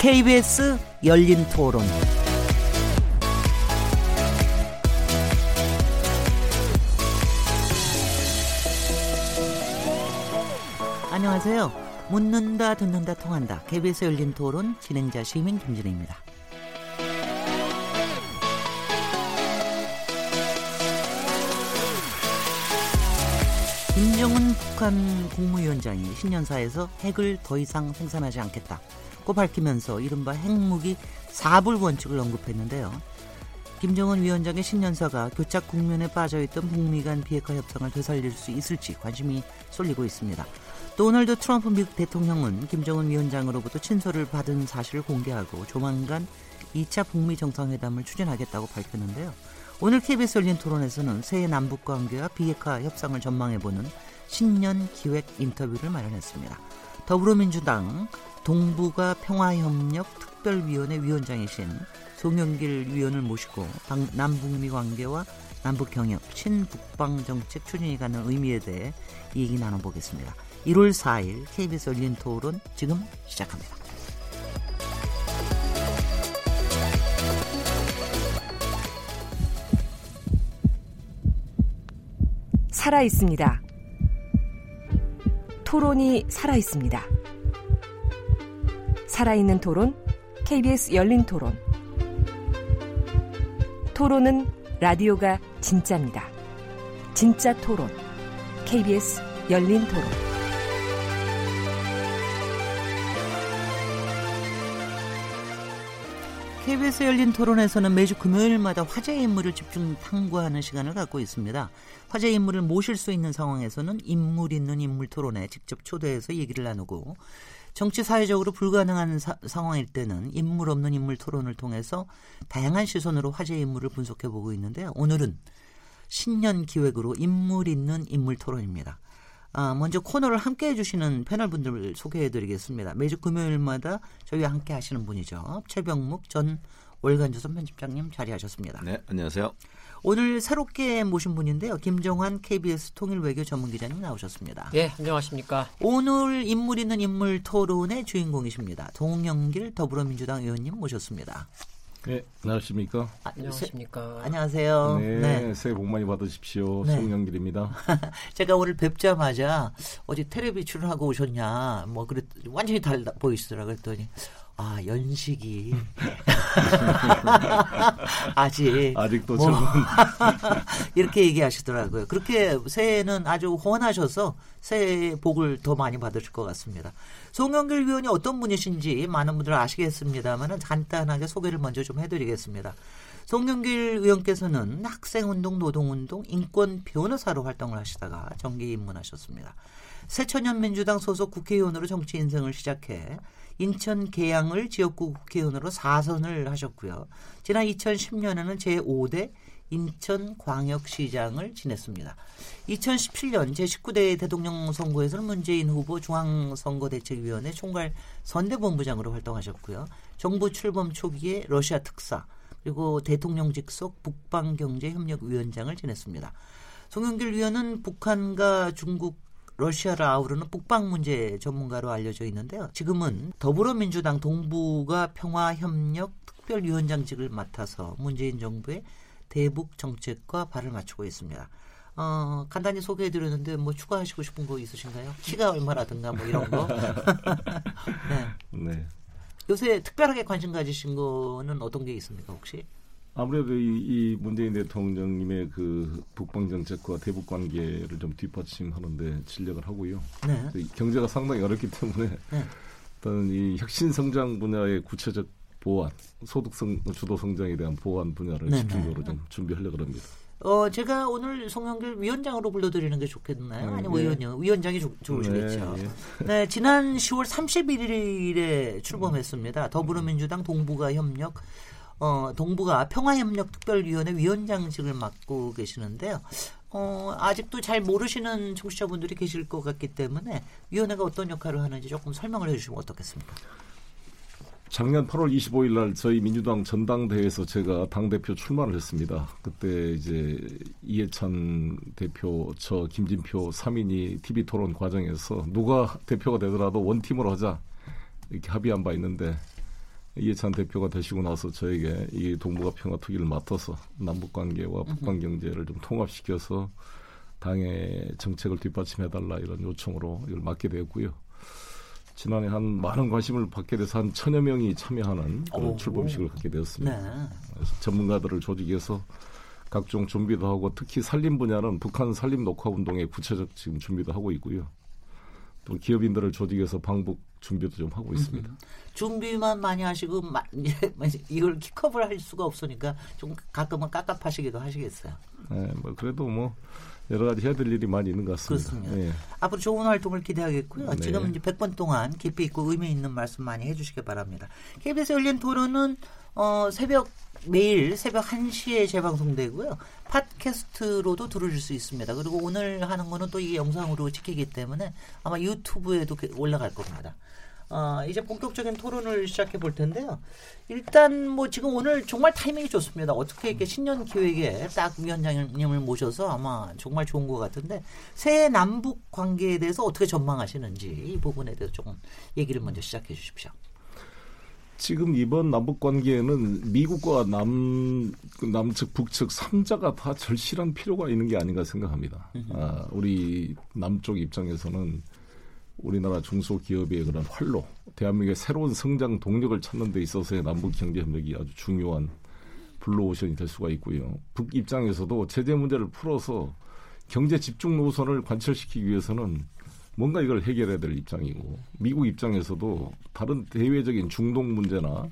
KBS 열린 토론. 안녕하세요. 묻는다, 듣는다, 통한다. KBS 열린 토론 진행자 시민 김진혜입니다. 김정은 북한 국무위원장이 신년사에서 핵을 더 이상 생산하지 않겠다 고 밝히면서 이른바 핵무기 사불 원칙을 언급했는데요. 김정은 위원장의 신년사가 교착 국면에 빠져있던 북미 간 비핵화 협상을 되살릴 수 있을지 관심이 쏠리고 있습니다. 도널드 트럼프 미국 대통령은 김정은 위원장으로부터 친서를 받은 사실을 공개하고 조만간 2차 북미 정상회담을 추진하겠다고 밝혔는데요. 오늘 KBS 열린 토론에서는 새해 남북 관계와 비핵화 협상을 전망해보는 신년 기획 인터뷰를 마련했습니다. 더불어민주당 동북아 평화협력 특별위원회 위원장이신 송영길 위원을 모시고 남북미 관계와 남북 경협, 친북방 정책 추진이 가는 의미에 대해 얘기 나눠보겠습니다. 1월 4일 KBS 열린 토론 지금 시작합니다. 살아 있습니다. 토론이 살아 있습니다. 살아있는 토론, KBS 열린 토론. 토론은 라디오가 진짜입니다. 진짜 토론, KBS 열린 토론. KBS 열린 토론에서는 매주 금요일마다 화제 인물을 집중 탐구하는 시간을 갖고 있습니다. 화제 인물을 모실 수 있는 상황에서는 인물 있는 인물 토론에 직접 초대해서 얘기를 나누고 정치 사회적으로 불가능한 사, 상황일 때는 인물 없는 인물 토론을 통해서 다양한 시선으로 화제 인물을 분석해 보고 있는데요. 오늘은 신년 기획으로 인물 있는 인물 토론입니다. 아, 먼저 코너를 함께 해주시는 패널 분들을 소개해 드리겠습니다. 매주 금요일마다 저희와 함께 하시는 분이죠. 최병묵 전 월간조선 편집장님 자리하셨습니다. 네, 안녕하세요. 오늘 새롭게 모신 분인데요. 김정환 KBS 통일 외교 전문 기자님 나오셨습니다. 예, 안녕하십니까. 오늘 인물 있는 인물 토론의 주인공이십니다. 동영길 더불어민주당 의원님 모셨습니다. 네, 안녕하십니까? 아, 안녕하십니까? 안녕하세요. 네, 네, 새해 복 많이 받으십시오. 네. 송영길입니다. 제가 오늘 뵙자마자 어제 텔레비 출연하고 오셨냐, 뭐 그랬 완전히 달라 보이시더라 그랬더니 아 연식이 아직 아직도 뭐, 이렇게 얘기하시더라고요. 그렇게 새해는 아주 호원하셔서 새해 복을 더 많이 받으실 것 같습니다. 송영길 위원이 어떤 분이신지 많은 분들 아시겠습니다만 간단하게 소개를 먼저 좀 해드리겠습니다. 송영길 의원께서는 학생운동, 노동운동, 인권 변호사로 활동을 하시다가 정계 입문하셨습니다. 새천년민주당 소속 국회의원으로 정치 인생을 시작해 인천 계양을 지역구 국회의원으로 4선을 하셨고요. 지난 2010년에는 제5대 인천광역시장을 지냈습니다. 2017년 제19대 대통령 선거에서는 문재인 후보 중앙선거대책위원회 총괄 선대본부장으로 활동하셨고요. 정부 출범 초기에 러시아 특사 그리고 대통령 직 속 북방경제협력위원장을 지냈습니다. 송영길 위원은 북한과 중국 러시아를 아우르는 북방 문제 전문가로 알려져 있는데요. 지금은 더불어민주당 동북아 평화협력 특별위원장직을 맡아서 문재인 정부의 대북 정책과 발을 맞추고 있습니다. 어, 간단히 소개해드렸는데 뭐 추가하시고 싶은 거 있으신가요? 키가 얼마라든가 뭐 이런 거. 네. 네. 요새 특별하게 관심 가지신 거는 어떤 게 있습니까 혹시? 아무래도 이, 이 문재인 대통령님의 그 북방 정책과 대북 관계를 좀 뒷받침하는데 진력을 하고요. 네. 경제가 상당히 어렵기 때문에 네. 어떤 이 혁신 성장 분야의 구체적 보완, 소득성 주도 성장에 대한 보완 분야를 네, 네. 집중적으로 좀 준비하려고 합니다. 어, 제가 오늘 송영길 위원장으로 불러드리는 게 좋겠나요? 음, 아니면 네. 의원요? 위원장이 좋, 좋으시겠죠. 네, 예. 네, 지난 10월 31일에 출범했습니다. 더불어민주당 동북아 협력 어, 동북아 평화협력특별위원회 위원장직을 맡고 계시는데요. 어, 아직도 잘 모르시는 청취자분들이 계실 것 같기 때문에 위원회가 어떤 역할을 하는지 조금 설명을 해주시면 어떻겠습니까? 작년 8월 25일 날 저희 민주당 전당대회에서 제가 당대표 출마를 했습니다. 그때 이제 이해찬 대표, 저 김진표 3인이 TV 토론 과정에서 누가 대표가 되더라도 원팀으로 하자 이렇게 합의한 바 있는데 이해찬 대표가 되시고 나서 저에게 이 동북아 평화 투기를 맡아서 남북 관계와 북한 경제를 좀 통합시켜서 당의 정책을 뒷받침해달라 이런 요청으로 이걸 맡게 되었고요. 지난해 한 많은 관심을 받게 돼서 한 천여 명이 참여하는 그런 오. 출범식을 갖게 되었습니다. 네. 그래서 전문가들을 조직해서 각종 준비도 하고 특히 산림 분야는 북한 산림 녹화 운동에 구체적 지금 준비도 하고 있고요. 또 기업인들을 조직해서 방북 준비도 좀 하고 있습니다. 음, 준비만 많이 하시고 마, 이걸 킥업을 할 수가 없으니까 좀 가끔은 깝깝하시기도 하시겠어요. 네, 뭐 그래도 뭐 여러 가지 해야 될 일이 많이 있는 것 같습니다. 그렇습니다. 네. 앞으로 좋은 활동을 기대하겠고요. 네. 지금 이제 100번 동안 깊이 있고 의미 있는 말씀 많이 해주시기 바랍니다. KBS 열린 토론은 어, 새벽 매일 새벽 1시에 재방송되고요. 팟캐스트로도 들으실 수 있습니다. 그리고 오늘 하는 거는 또 이게 영상으로 찍히기 때문에 아마 유튜브에도 그 올라갈 겁니다. 어, 이제 본격적인 토론을 시작해 볼 텐데요. 일단 뭐 지금 오늘 정말 타이밍이 좋습니다. 어떻게 이렇게 신년 기획에 딱 위원장님을 모셔서 아마 정말 좋은 것 같은데 새해 남북 관계에 대해서 어떻게 전망하시는지 이 부분에 대해서 조금 얘기를 먼저 시작해 주십시오. 지금 이번 남북 관계에는 미국과 남그 남측 북측 3자가 다 절실한 필요가 있는 게 아닌가 생각합니다. 아, 우리 남쪽 입장에서는 우리나라 중소기업의 그런 활로 대한민국의 새로운 성장 동력을 찾는 데 있어서의 남북 경제 협력이 아주 중요한 블루오션이 될 수가 있고요. 북 입장에서도 제재 문제를 풀어서 경제 집중 노선을 관철시키기 위해서는 뭔가 이걸 해결해야 될 입장이고 미국 입장에서도 다른 대외적인 중동 문제나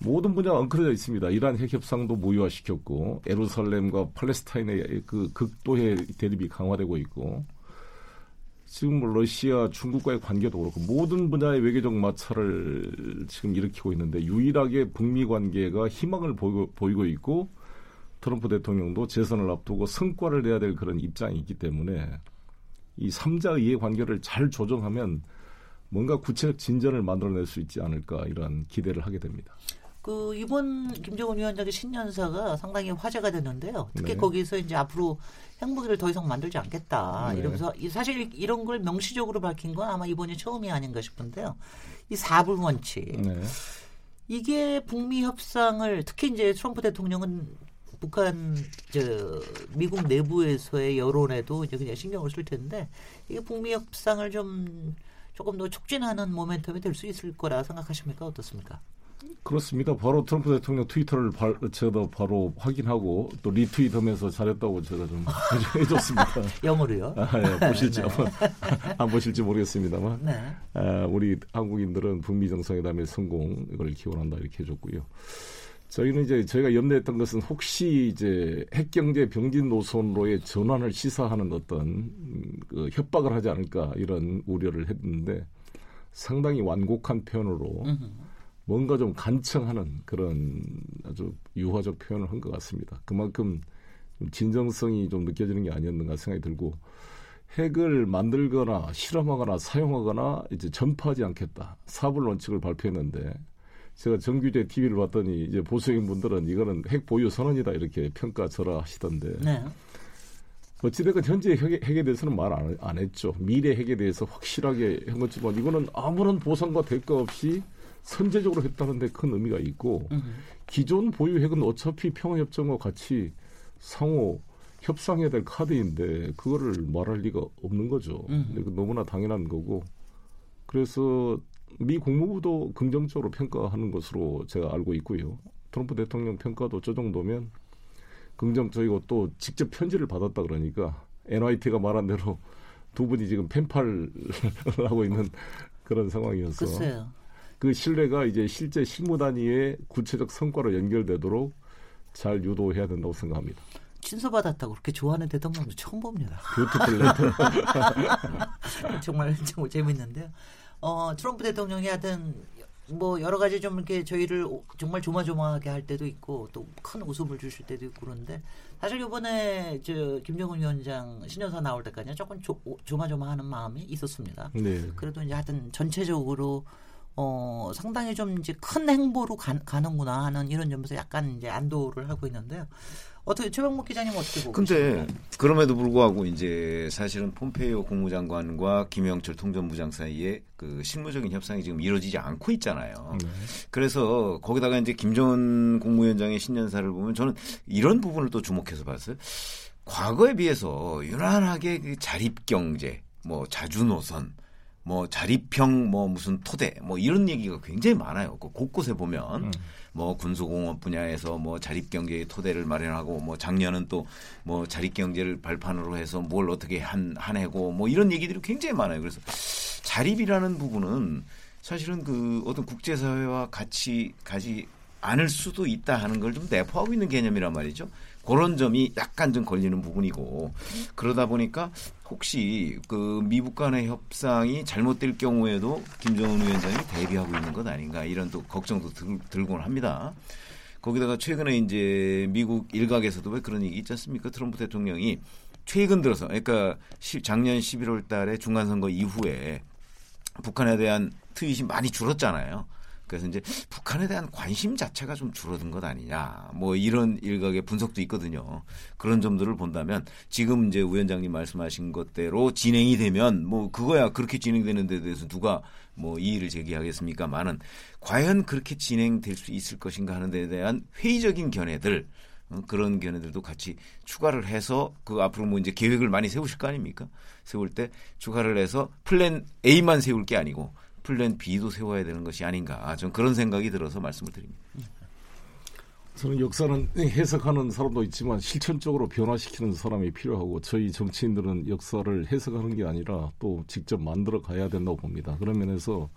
모든 분야가 엉클어져 있습니다. 이란 핵 협상도 무효화시켰고 예루살렘과 팔레스타인의 그 극도의 대립이 강화되고 있고 지금 뭐 러시아, 중국과의 관계도 그렇고 모든 분야의 외교적 마찰을 지금 일으키고 있는데 유일하게 북미 관계가 희망을 보이고, 보이고 있고 트럼프 대통령도 재선을 앞두고 성과를 내야 될 그런 입장이 있기 때문에 이 3자 이해 관계를 잘 조정하면 뭔가 구체적 진전을 만들어낼 수 있지 않을까 이런 기대를 하게 됩니다. 그 이번 김정은 위원장의 신년사가 상당히 화제가 됐는데요. 특히 네. 거기서 이제 앞으로 핵무기를 더 이상 만들지 않겠다 네. 이러면서 사실 이런 걸 명시적으로 밝힌 건 아마 이번이 처음이 아닌가 싶은데요. 이 사불 원칙 네. 이게 북미 협상을 특히 이제 트럼프 대통령은 북한 저 미국 내부에서의 여론에도 이제 그냥 신경을 쓸 텐데 이게 북미 협상을 좀 조금 더 촉진하는 모멘텀이 될 수 있을 거라 생각하십니까 어떻습니까? 그렇습니다. 바로 트럼프 대통령 트위터를 바, 제가 바로 확인하고 또 리트윗하면서 잘했다고 제가 좀 해줬습니다. 영어로요? 아, 예, 보실지 네, 네. 안 보실지 모르겠습니다만 네. 아, 우리 한국인들은 북미 정상회담의 성공을 기원한다 이렇게 해줬고요. 저희는 이제 저희가 염려했던 것은 혹시 이제 핵경제 병진 노선으로의 전환을 시사하는 어떤 그 협박을 하지 않을까 이런 우려를 했는데 상당히 완곡한 표현으로 뭔가 좀 간청하는 그런 아주 유화적 표현을 한 것 같습니다. 그만큼 좀 진정성이 좀 느껴지는 게 아니었는가 생각이 들고 핵을 만들거나 실험하거나 사용하거나 이제 전파하지 않겠다 사불 원칙을 발표했는데 제가 정규제 TV를 봤더니 이제 보수인 분들은 이거는 핵 보유 선언이다 이렇게 평가절하 하시던데. 네. 어찌됐건 현재 핵에, 핵에 대해서는 말 안 안 했죠. 미래 핵에 대해서 확실하게 한 거지만 이거는 아무런 보상과 대가 없이 선제적으로 했다는데 큰 의미가 있고 음. 기존 보유 핵은 어차피 평화협정과 같이 상호 협상해야 될 카드인데 그거를 말할 리가 없는 거죠. 음. 근데 너무나 당연한 거고 그래서 미 국무부도 긍정적으로 평가하는 것으로 제가 알고 있고요. 트럼프 대통령 평가도 저 정도면 긍정적이고 또 직접 편지를 받았다 그러니까 NYT가 말한 대로 두 분이 지금 펜팔을 하고 있는 그런 상황이어서 글쎄요. 그 신뢰가 이제 실제 실무 단위의 구체적 성과로 연결되도록 잘 유도해야 된다고 생각합니다. 친서받았다고 그렇게 좋아하는 대통령도 처음 봅니다. 뷰티풀 레터. 정말 정말 재밌는데요. 어, 트럼프 대통령이 하여튼 뭐 여러 가지 좀 이렇게 저희를 정말 조마조마하게 할 때도 있고 또 큰 웃음을 주실 때도 있고 그런데 사실 이번에 저 김정은 위원장 신년사 나올 때까지 조금 조, 조마조마하는 마음이 있었습니다. 네. 그래도 이제 하여튼 전체적으로 어, 상당히 좀 이제 큰 행보로 가, 가는구나 하는 이런 점에서 약간 이제 안도를 하고 있는데요. 어떻게 최병목 기자님 어떻게 보고 근데 계십니까? 그럼에도 불구하고 이제 사실은 폼페이오 국무장관과 김영철 통전부장 사이에 그 실무적인 협상이 지금 이루어지지 않고 있잖아요. 네. 그래서 거기다가 이제 김정은 국무위원장의 신년사를 보면 저는 이런 부분을 또 주목해서 봤어요. 과거에 비해서 유난하게 그 자립 경제, 뭐 자주 노선, 뭐 자립형 뭐 무슨 토대 뭐 이런 얘기가 굉장히 많아요. 그 곳곳에 보면 음. 뭐 군수공업 분야에서 뭐 자립 경제의 토대를 마련하고 뭐 작년은 또 뭐 자립 경제를 발판으로 해서 뭘 어떻게 한 한해고 뭐 이런 얘기들이 굉장히 많아요. 그래서 자립이라는 부분은 사실은 그 어떤 국제사회와 같이 가지 않을 수도 있다 하는 걸 좀 내포하고 있는 개념이란 말이죠. 그런 점이 약간 좀 걸리는 부분이고 그러다 보니까 혹시 그 미국 간의 협상이 잘못될 경우에도 김정은 위원장이 대비하고 있는 것 아닌가 이런 또 걱정도 들, 들곤 합니다. 거기다가 최근에 이제 미국 일각에서도 왜 그런 얘기 있지 않습니까? 트럼프 대통령이 최근 들어서 그러니까 작년 11월 달에 중간 선거 이후에 북한에 대한 트윗이 많이 줄었잖아요. 그래서 이제 북한에 대한 관심 자체가 좀 줄어든 것 아니냐. 뭐 이런 일각의 분석도 있거든요. 그런 점들을 본다면 지금 이제 위원장님 말씀하신 것대로 진행이 되면 뭐 그거야 그렇게 진행되는 데 대해서 누가 뭐 이의를 제기하겠습니까? 많은 과연 그렇게 진행될 수 있을 것인가 하는 데 대한 회의적인 견해들 어, 그런 견해들도 같이 추가를 해서 그 앞으로 뭐 이제 계획을 많이 세우실 거 아닙니까? 세울 때 추가를 해서 플랜 A만 세울 게 아니고 플랜 B도 세워야 되는 것이 아닌가. 좀 그런 생각이 들어서 말씀을 드립니다. 저는 역사는 해석하는 사람도 있지만 실천적으로 변화시키는 사람이 필요하고 저희 정치인들은 역사를 해석하는 게 아니라 또 직접 만들어 가야 된다고 봅니다. 그런 면에서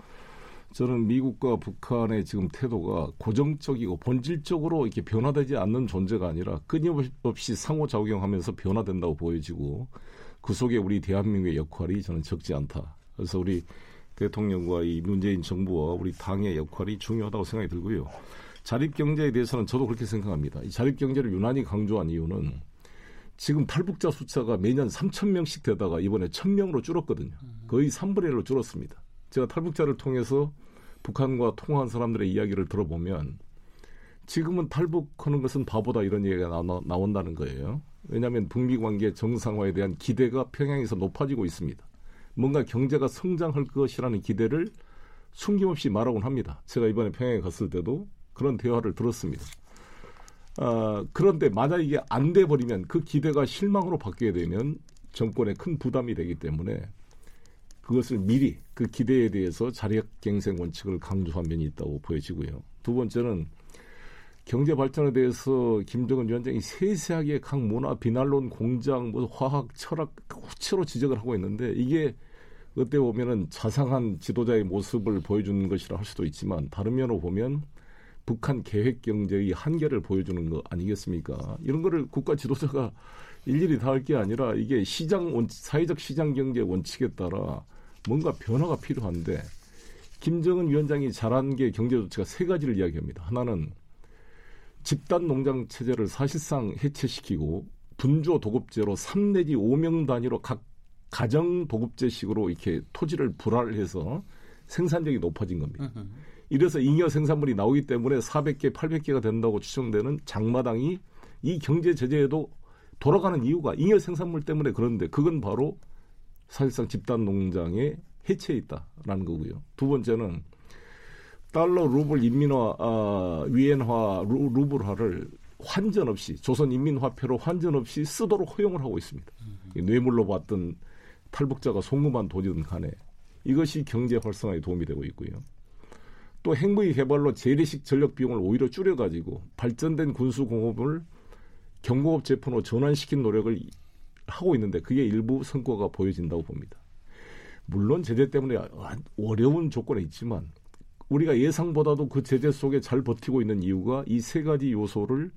저는 미국과 북한의 지금 태도가 고정적이고 본질적으로 이렇게 변화되지 않는 존재가 아니라 끊임없이 상호작용하면서 변화된다고 보여지고 그 속에 우리 대한민국의 역할이 저는 적지 않다. 그래서 우리 대통령과 이 문재인 정부와 우리 당의 역할이 중요하다고 생각이 들고요. 자립 경제에 대해서는 저도 그렇게 생각합니다. 이 자립 경제를 유난히 강조한 이유는 지금 탈북자 숫자가 매년 3천 명씩 되다가 이번에 1천 명으로 줄었거든요. 거의 3분의 1로 줄었습니다. 제가 탈북자를 통해서 북한과 통화한 사람들의 이야기를 들어보면 지금은 탈북하는 것은 바보다 이런 얘기가 나, 나온다는 거예요. 왜냐하면 북미 관계 정상화에 대한 기대가 평양에서 높아지고 있습니다. 뭔가 경제가 성장할 것이라는 기대를 숨김없이 말하곤 합니다. 제가 이번에 평양에 갔을 때도 그런 대화를 들었습니다. 아, 그런데 만약 이게 안 돼 버리면 그 기대가 실망으로 바뀌게 되면 정권에 큰 부담이 되기 때문에 그것을 미리 그 기대에 대해서 자력갱생 원칙을 강조한 면이 있다고 보여지고요. 두 번째는 경제 발전에 대해서 김정은 위원장이 세세하게 각 문화 비난론 공장 뭐 화학 철학 후체로 지적을 하고 있는데 이게 어때 보면은 자상한 지도자의 모습을 보여주는 것이라 할 수도 있지만 다른 면으로 보면 북한 계획 경제의 한계를 보여주는 거 아니겠습니까? 이런 거를 국가 지도자가 일일이 다 할 게 아니라 이게 시장 원 사회적 시장 경제 원칙에 따라 뭔가 변화가 필요한데 김정은 위원장이 잘한 게 경제 조치가 세 가지를 이야기합니다. 하나는 집단 농장 체제를 사실상 해체시키고 분조 도급제로 3 내지 5명 단위로 각 가정 도급제식으로 이렇게 토지를 불활해서 생산력이 높아진 겁니다. 이래서 잉여 생산물이 나오기 때문에 400개, 800개가 된다고 추정되는 장마당이 이 경제 제재에도 돌아가는 이유가 잉여 생산물 때문에 그런데 그건 바로 사실상 집단 농장의 해체에 있다라는 거고요. 두 번째는 달러 루블 인민화 아, 위엔화 루, 루블화를 환전 없이 조선 인민화폐로 환전 없이 쓰도록 허용을 하고 있습니다. 음. 뇌물로 받던 탈북자가 송금한 돈이든 간에 이것이 경제 활성화에 도움이 되고 있고요. 또 핵무기 개발로 재래식 전력 비용을 오히려 줄여가지고 발전된 군수 공업을 경공업 제품으로 전환시킨 노력을 하고 있는데 그게 일부 성과가 보여진다고 봅니다. 물론 제재 때문에 어려운 조건에 있지만 우리가 예상보다도 그 제재 속에 잘 버티고 있는 이유가 이 세 가지 요소를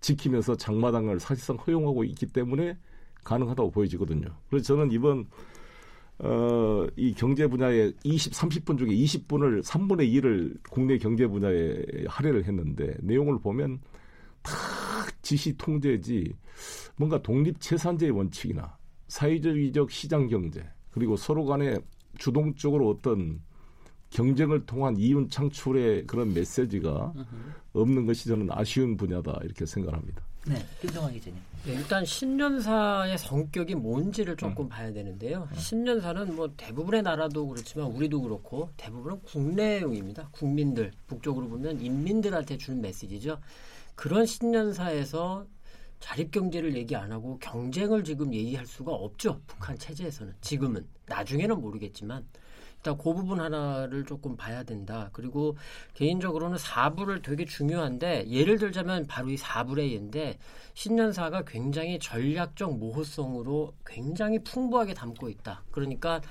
지키면서 장마당을 사실상 허용하고 있기 때문에 가능하다고 보여지거든요. 그래서 저는 이번 어, 이 경제 분야에 20, 30분 중에 20분을 3분의 1을 국내 경제 분야에 할애를 했는데 내용을 보면 다 지시 통제지 뭔가 독립 재산제의 원칙이나 사회주의적 시장 경제 그리고 서로 간에 주동적으로 어떤 경쟁을 통한 이윤 창출의 그런 메시지가 없는 것이 저는 아쉬운 분야다 이렇게 생각합니다. 네, 김정환 기자님. 네, 일단 신년사의 성격이 뭔지를 조금 음. 봐야 되는데요. 음. 신년사는 뭐 대부분의 나라도 그렇지만 우리도 그렇고 대부분은 국내용입니다. 국민들 북쪽으로 보면 인민들한테 주는 메시지죠. 그런 신년사에서 자립 경제를 얘기 안 하고 경쟁을 지금 얘기할 수가 없죠. 북한 체제에서는 지금은 나중에는 모르겠지만 일단 그 부분 하나를 조금 봐야 된다. 그리고 개인적으로는 사부를 되게 중요한데 예를 들자면 바로 이 사불의 예인데 신년사가 굉장히 전략적 모호성으로 굉장히 풍부하게 담고 있다. 그러니까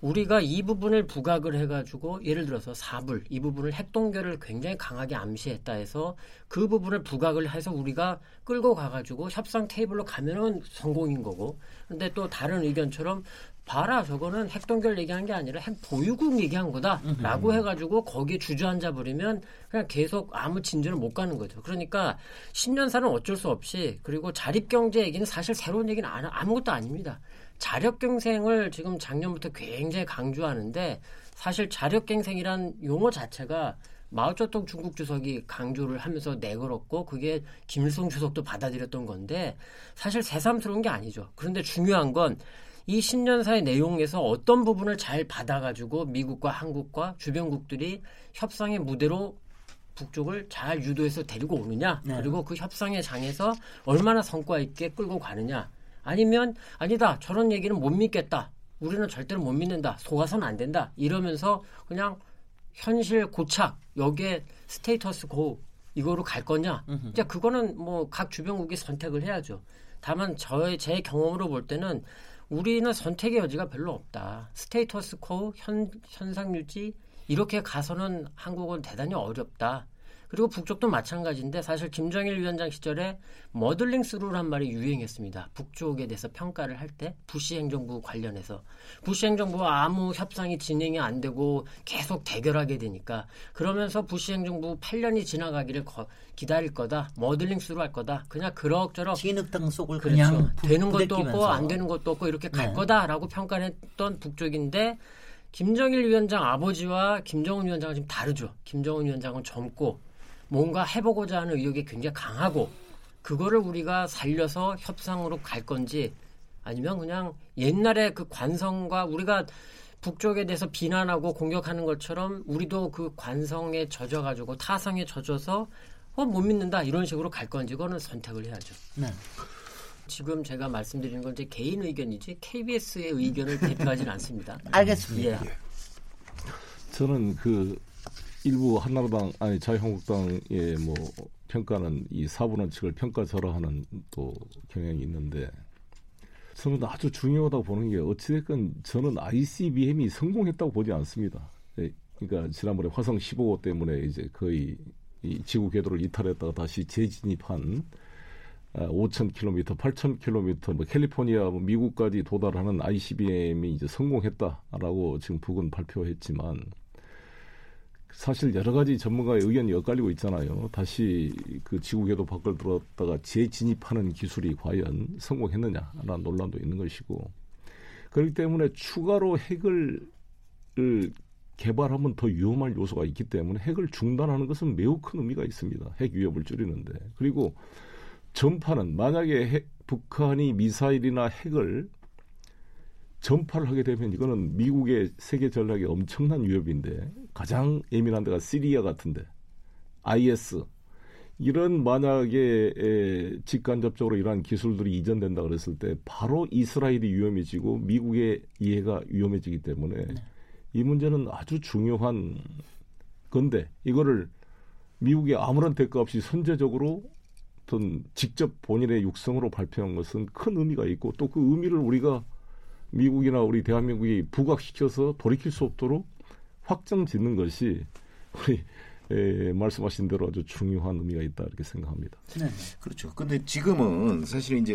우리가 이 부분을 부각을 해가지고 예를 들어서 사불 이 부분을 핵동결을 굉장히 강하게 암시했다 해서 그 부분을 부각을 해서 우리가 끌고 가가지고 협상 테이블로 가면은 성공인 거고 근데 또 다른 의견처럼 봐라 저거는 핵 동결 얘기한 게 아니라 핵 보유국 얘기한 거다라고 해가지고 거기에 주저앉아 버리면 그냥 계속 아무 진전을 못 가는 거죠. 그러니까 10년사는 어쩔 수 없이 그리고 자립경제 얘기는 사실 새로운 얘기는 아무것도 아닙니다. 자력경생을 지금 작년부터 굉장히 강조하는데 사실 자력경생이란 용어 자체가 마오쩌둥 중국 주석이 강조를 하면서 내걸었고 그게 김일성 주석도 받아들였던 건데 사실 새삼스러운 게 아니죠. 그런데 중요한 건 이 10년사의 내용에서 어떤 부분을 잘 받아가지고 미국과 한국과 주변국들이 협상의 무대로 북쪽을 잘 유도해서 데리고 오느냐 네. 그리고 그 협상의 장에서 얼마나 성과 있게 끌고 가느냐. 아니면 아니다 저런 얘기는 못 믿겠다. 우리는 절대로 못 믿는다. 속아서는 안 된다. 이러면서 그냥 현실 고착 여기에 status quo 이거로 갈 거냐. 이제 그거는 뭐 각 주변국이 선택을 해야죠. 다만 저의 제 경험으로 볼 때는 우리는 선택의 여지가 별로 없다. status quo 현, 현상 유지 이렇게 가서는 한국은 대단히 어렵다 그리고 북쪽도 마찬가지인데 사실 김정일 위원장 시절에 muddling through란 말이 유행했습니다. 북쪽에 대해서 평가를 할 때 부시 행정부 관련해서 부시 행정부와 아무 협상이 진행이 안 되고 계속 대결하게 되니까 그러면서 부시 행정부 8년이 지나가기를 거, 기다릴 거다. muddling through 할 거다. 그냥 그럭저럭 진흙탕 속을 그렇죠. 그냥 부, 되는 것도 없고 안 되는 것도 없고 이렇게 갈 네. 거다라고 평가를 했던 북쪽인데 김정일 위원장 아버지와 김정은 위원장은 지금 다르죠. 김정은 위원장은 젊고 뭔가 해보고자 하는 의욕이 굉장히 강하고 그거를 우리가 살려서 협상으로 갈 건지 아니면 그냥 옛날에 그 관성과 우리가 북쪽에 대해서 비난하고 공격하는 것처럼 우리도 그 관성에 젖어가지고 타성에 젖어서 어, 못 믿는다 이런 식으로 갈 건지 그거는 선택을 해야죠. 네. 지금 제가 말씀드리는 건 제 개인 의견이지 KBS의 의견을 대표하지는 않습니다. 알겠습니다. 예. 저는 그 일부 한나라당 아니 자유한국당의 뭐 평가는 이 사분 원칙을 평가절하하는 또 경향이 있는데 저는 아주 중요하다고 보는 게 어찌됐건 저는 ICBM이 성공했다고 보지 않습니다. 예, 그러니까 지난번에 화성 15호 때문에 이제 거의 이 지구 궤도를 이탈했다가 다시 재진입한 5,000km, 8,000km, 뭐 캘리포니아, 뭐 미국까지 도달하는 ICBM이 이제 성공했다라고 지금 북은 발표했지만 사실 여러 가지 전문가의 의견이 엇갈리고 있잖아요. 다시 그 지구 궤도 밖을 들었다가 재진입하는 기술이 과연 성공했느냐라는 논란도 있는 것이고 그렇기 때문에 추가로 핵을 개발하면 더 위험할 요소가 있기 때문에 핵을 중단하는 것은 매우 큰 의미가 있습니다. 핵 위협을 줄이는데 그리고 전파는 만약에 핵, 북한이 미사일이나 핵을 전파를 하게 되면 이거는 미국의 세계 전략에 엄청난 위협인데 가장 예민한 데가 시리아 같은데 IS 이런 만약에 에, 직간접적으로 이러한 기술들이 이전된다 그랬을 때 바로 이스라엘이 위험해지고 미국의 이해가 위험해지기 때문에 네. 이 문제는 아주 중요한 건데 이거를 미국이 아무런 대가 없이 선제적으로 어떤 직접 본인의 육성으로 발표한 것은 큰 의미가 있고 또 그 의미를 우리가 미국이나 우리 대한민국이 부각시켜서 돌이킬 수 없도록 확정 짓는 것이 우리 에, 말씀하신 대로 아주 중요한 의미가 있다 이렇게 생각합니다. 네. 그렇죠. 근데 지금은 사실 이제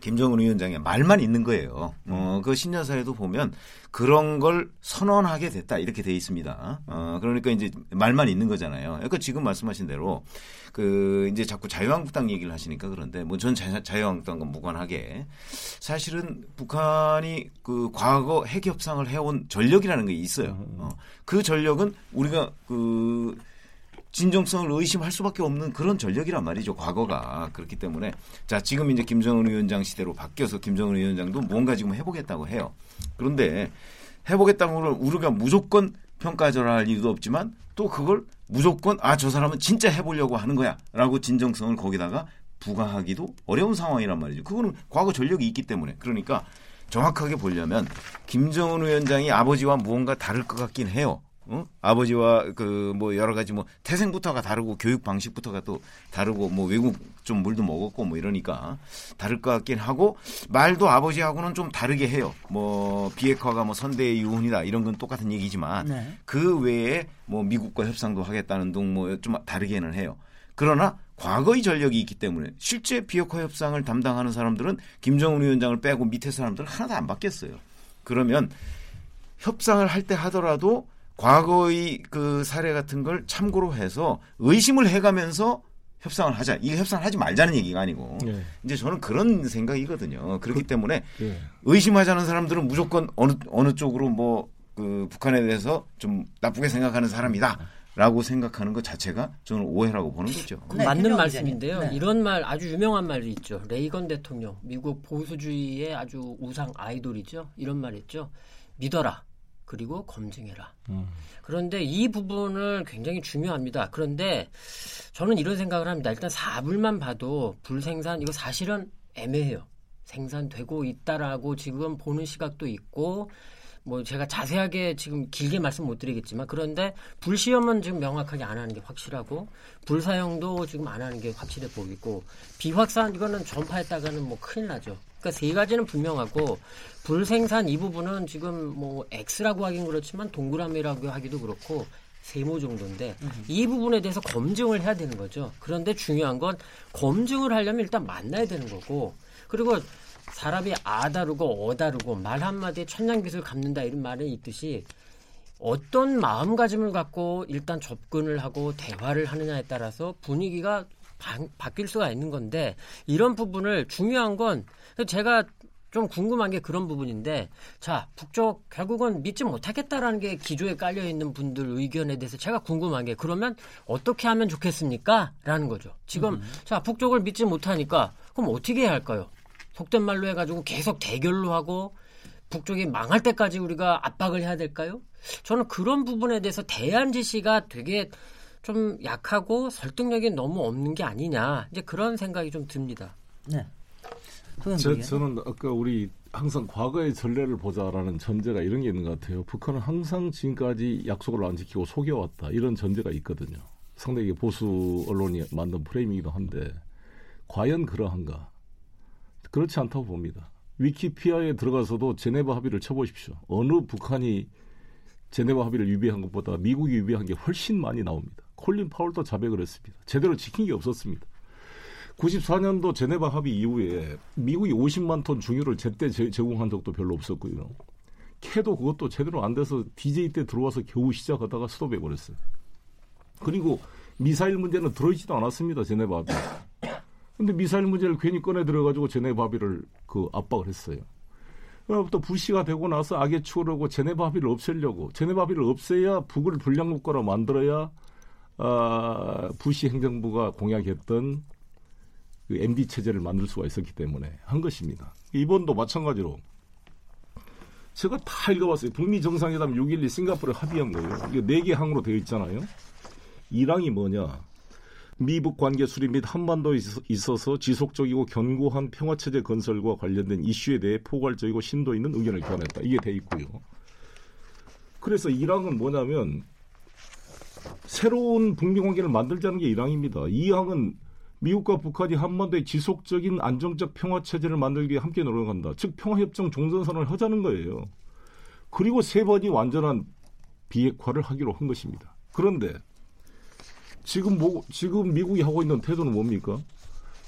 김정은 위원장의 말만 있는 거예요. 어, 그 신년사에도 보면 그런 걸 선언하게 됐다 이렇게 돼 있습니다. 어, 그러니까 이제 말만 있는 거잖아요. 그러니까 지금 말씀하신 대로 그 이제 자꾸 자유한국당 얘기를 하시니까 그런데 뭐 전 자유한국당과 무관하게 사실은 북한이 그 과거 핵 협상을 해온 전력이라는 게 있어요. 어, 그 전력은 우리가 그 진정성을 의심할 수밖에 없는 그런 전력이란 말이죠. 과거가 그렇기 때문에 자 지금 이제 김정은 위원장 시대로 바뀌어서 김정은 위원장도 뭔가 지금 해보겠다고 해요. 그런데 해보겠다고 우리가 무조건 평가절하할 이유도 없지만 또 그걸 무조건 아 저 사람은 진짜 해보려고 하는 거야라고 진정성을 거기다가 부과하기도 어려운 상황이란 말이죠. 그거는 과거 전력이 있기 때문에 그러니까 정확하게 보려면 김정은 위원장이 아버지와 무언가 다를 것 같긴 해요. 어? 아버지와 그 뭐 여러 가지 뭐 태생부터가 다르고 교육 방식부터가 또 다르고 뭐 외국 좀 물도 먹었고 뭐 이러니까 다를 것 같긴 하고 말도 아버지하고는 좀 다르게 해요. 뭐 비핵화가 뭐 선대의 유훈이다 이런 건 똑같은 얘기지만 네. 그 외에 뭐 미국과 협상도 하겠다는 등 뭐 좀 다르게는 해요. 그러나 과거의 전력이 있기 때문에 실제 비핵화 협상을 담당하는 사람들은 김정은 위원장을 빼고 밑에 사람들은 하나도 안 바뀌었어요. 그러면 협상을 할 때 하더라도 과거의 그 사례 같은 걸 참고로 해서 의심을 해가면서 협상을 하자. 이게 협상을 하지 말자는 얘기가 아니고 네. 이제 저는 그런 생각이거든요. 그렇기 그, 때문에 네. 의심하자는 사람들은 무조건 어느 어느 쪽으로 뭐 그 북한에 대해서 좀 나쁘게 생각하는 사람이다. 라고 생각하는 것 자체가 저는 오해라고 보는 거죠. 네, 맞는 말씀인데요. 네. 이런 말 아주 유명한 말이 있죠. 레이건 대통령, 미국 보수주의의 아주 우상 아이돌이죠. 이런 말 있죠. 믿어라. 그리고 검증해라. 음. 그런데 이 부분을 굉장히 중요합니다. 그런데 저는 이런 생각을 합니다. 일단 사불만 봐도 불생산 이거 사실은 애매해요. 생산되고 있다라고 지금 보는 시각도 있고 뭐 제가 자세하게 지금 길게 말씀 못 드리겠지만 그런데 불시험은 지금 명확하게 안 하는 게 확실하고 불사용도 지금 안 하는 게 확실해 보이고 비확산 이거는 전파했다가는 뭐 큰일 나죠. 그러니까 세 가지는 분명하고 불생산 이 부분은 지금 뭐 X라고 하긴 그렇지만 동그라미라고 하기도 그렇고 세모 정도인데 이 부분에 대해서 검증을 해야 되는 거죠. 그런데 중요한 건 검증을 하려면 일단 만나야 되는 거고 그리고 사람이 아 다르고 어 다르고 말 한마디에 천냥빚을 갚는다 이런 말은 있듯이 어떤 마음가짐을 갖고 일단 접근을 하고 대화를 하느냐에 따라서 분위기가 바, 바뀔 수가 있는 건데 이런 부분을 중요한 건 제가 좀 궁금한 게 그런 부분인데 자 북쪽 결국은 믿지 못하겠다라는 게 기조에 깔려 있는 분들 의견에 대해서 제가 궁금한 게 그러면 어떻게 하면 좋겠습니까?라는 거죠. 지금 음. 자 북쪽을 믿지 못하니까 그럼 어떻게 해야 할까요? 속된 말로 해가지고 계속 대결로 하고 북쪽이 망할 때까지 우리가 압박을 해야 될까요? 저는 그런 부분에 대해서 대안 지시가 되게 좀 약하고 설득력이 너무 없는 게 아니냐 이제 그런 생각이 좀 듭니다. 네. 저, 저는 아까 우리 항상 과거의 전례를 보자라는 전제가 이런 게 있는 것 같아요. 북한은 항상 지금까지 약속을 안 지키고 속여왔다 이런 전제가 있거든요. 상당히 보수 언론이 만든 프레임이기도 한데 과연 그러한가? 그렇지 않다고 봅니다. 위키피아에 들어가서도 제네바 합의를 쳐보십시오. 어느 북한이 제네바 합의를 유비한 것보다 미국이 유비한 게 훨씬 많이 나옵니다. 콜린 파월도 자백을 했습니다. 제대로 지킨 게 없었습니다. 94년도 제네바 합의 이후에 미국이 50만 톤 중유를 제때 제공한 적도 별로 없었고요. 캐도 그것도 제대로 안 돼서 DJ 때 들어와서 겨우 시작하다가 스톱해 버렸어요. 그리고 미사일 문제는 들어있지도 않았습니다. 제네바 합의. 근데 미사일 문제를 괜히 꺼내 들어가지고 제네바 합의를 그 압박을 했어요. 또 부시가 되고 나서 악의 추월하고 제네바 합의를 없애려고 제네바 합의를 없애야 북을 불량국가로 만들어야 아, 부시 행정부가 공약했던 그 MD 체제를 만들 수가 있었기 때문에 한 것입니다. 이번도 마찬가지로 제가 다 읽어봤어요. 북미 정상회담 6.12 싱가포르 합의한 거예요. 이게 네 개 항으로 되어 있잖아요. 1항이 뭐냐? 미북 관계 수립 및 한반도에 있어서 지속적이고 견고한 평화 체제 건설과 관련된 이슈에 대해 포괄적이고 심도 있는 의견을 교환했다. 이게 돼 있고요. 그래서 1항은 뭐냐면 새로운 북미 관계를 만들자는 게 1항입니다. 2항은 미국과 북한이 한반도에 지속적인 안정적 평화 체제를 만들기 위해 함께 노력한다. 즉 평화협정 종전선언을 하자는 거예요. 그리고 세 번이 완전한 비핵화를 하기로 한 것입니다. 그런데 지금 뭐 지금 미국이 하고 있는 태도는 뭡니까?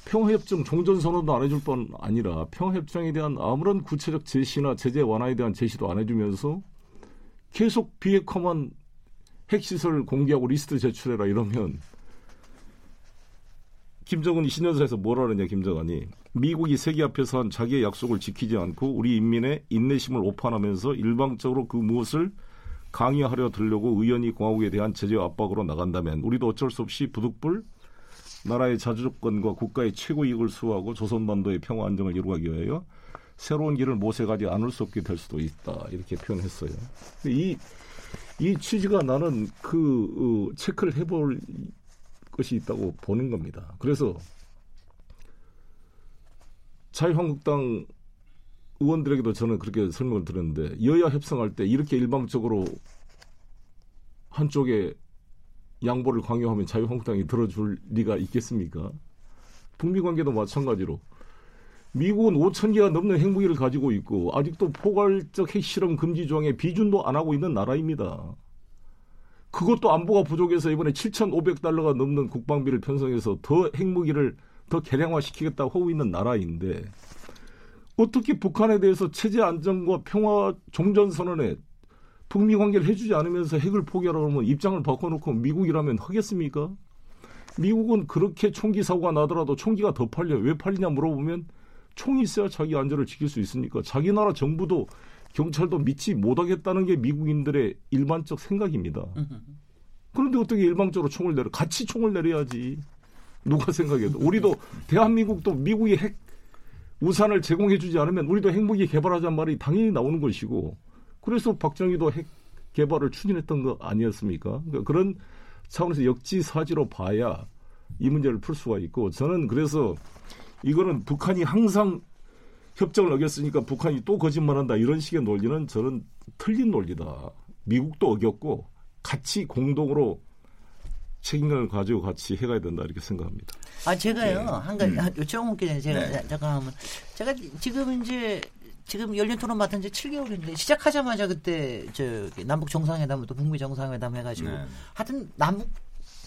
평화협정 종전선언도 안 해줄 뿐 아니라 평화협정에 대한 아무런 구체적 제시나 제재 완화에 대한 제시도 안 해주면서 계속 비핵화만 핵시설 공개하고 리스트 제출해라 이러면 김정은이 신년사에서 뭐라느냐 김정은이 미국이 세계 앞에서 한 자기의 약속을 지키지 않고 우리 인민의 인내심을 오판하면서 일방적으로 그 무엇을 강요하려 들려고 의원이 공화국에 대한 제재 압박으로 나간다면 우리도 어쩔 수 없이 부득불 나라의 자주조건과 국가의 최고 이익을 수호하고 조선반도의 평화 안정을 이루기 위하여 새로운 길을 모색하지 않을 수 없게 될 수도 있다 이렇게 표현했어요. 이, 이 취지가 나는 그 어, 체크를 해볼 것이 있다고 보는 겁니다. 그래서 자유한국당 의원들에게도 저는 그렇게 설명을 드렸는데 여야 협상할 때 이렇게 일방적으로 한쪽에 양보를 강요하면 자유한국당이 들어줄 리가 있겠습니까? 북미 관계도 마찬가지로 미국은 5천 개가 넘는 핵무기를 가지고 있고 아직도 포괄적 핵실험 금지 조항에 비준도 안 하고 있는 나라입니다. 그것도 안보가 부족해서 이번에 7,500달러가 넘는 국방비를 편성해서 더 핵무기를 더 개량화시키겠다고 하고 있는 나라인데 어떻게 북한에 대해서 체제 안정과 평화 종전 선언에 북미 관계를 해주지 않으면서 핵을 포기하라고 하면 입장을 바꿔놓고 미국이라면 하겠습니까? 미국은 그렇게 총기 사고가 나더라도 총기가 더 팔려. 왜 팔리냐 물어보면 총이 있어야 자기 안전을 지킬 수 있으니까 자기 나라 정부도 경찰도 믿지 못하겠다는 게 미국인들의 일반적 생각입니다. 그런데 어떻게 일방적으로 총을 내려? 같이 총을 내려야지. 누가 생각해도. 우리도 대한민국도 미국이 핵 우산을 제공해주지 않으면 우리도 핵무기 개발하자는 말이 당연히 나오는 것이고 그래서 박정희도 핵 개발을 추진했던 거 아니었습니까? 그러니까 그런 차원에서 역지사지로 봐야 이 문제를 풀 수가 있고 저는 그래서 이거는 북한이 항상 협정을 어겼으니까 북한이 또 거짓말한다 이런 식의 논리는 저는 틀린 논리다. 미국도 어겼고 같이 공동으로 책임감을 가지고 같이 해가야 된다 이렇게 생각합니다. 아 제가요 네. 한 가지 음. 요청할게 요 제가 네. 잠깐 하면 제가 지금 이제 지금 열린 토론 맡은 지 7개월인데 시작하자마자 그때 저 남북 정상회담부터 북미 정상회담 해가지고 네. 하여튼 남북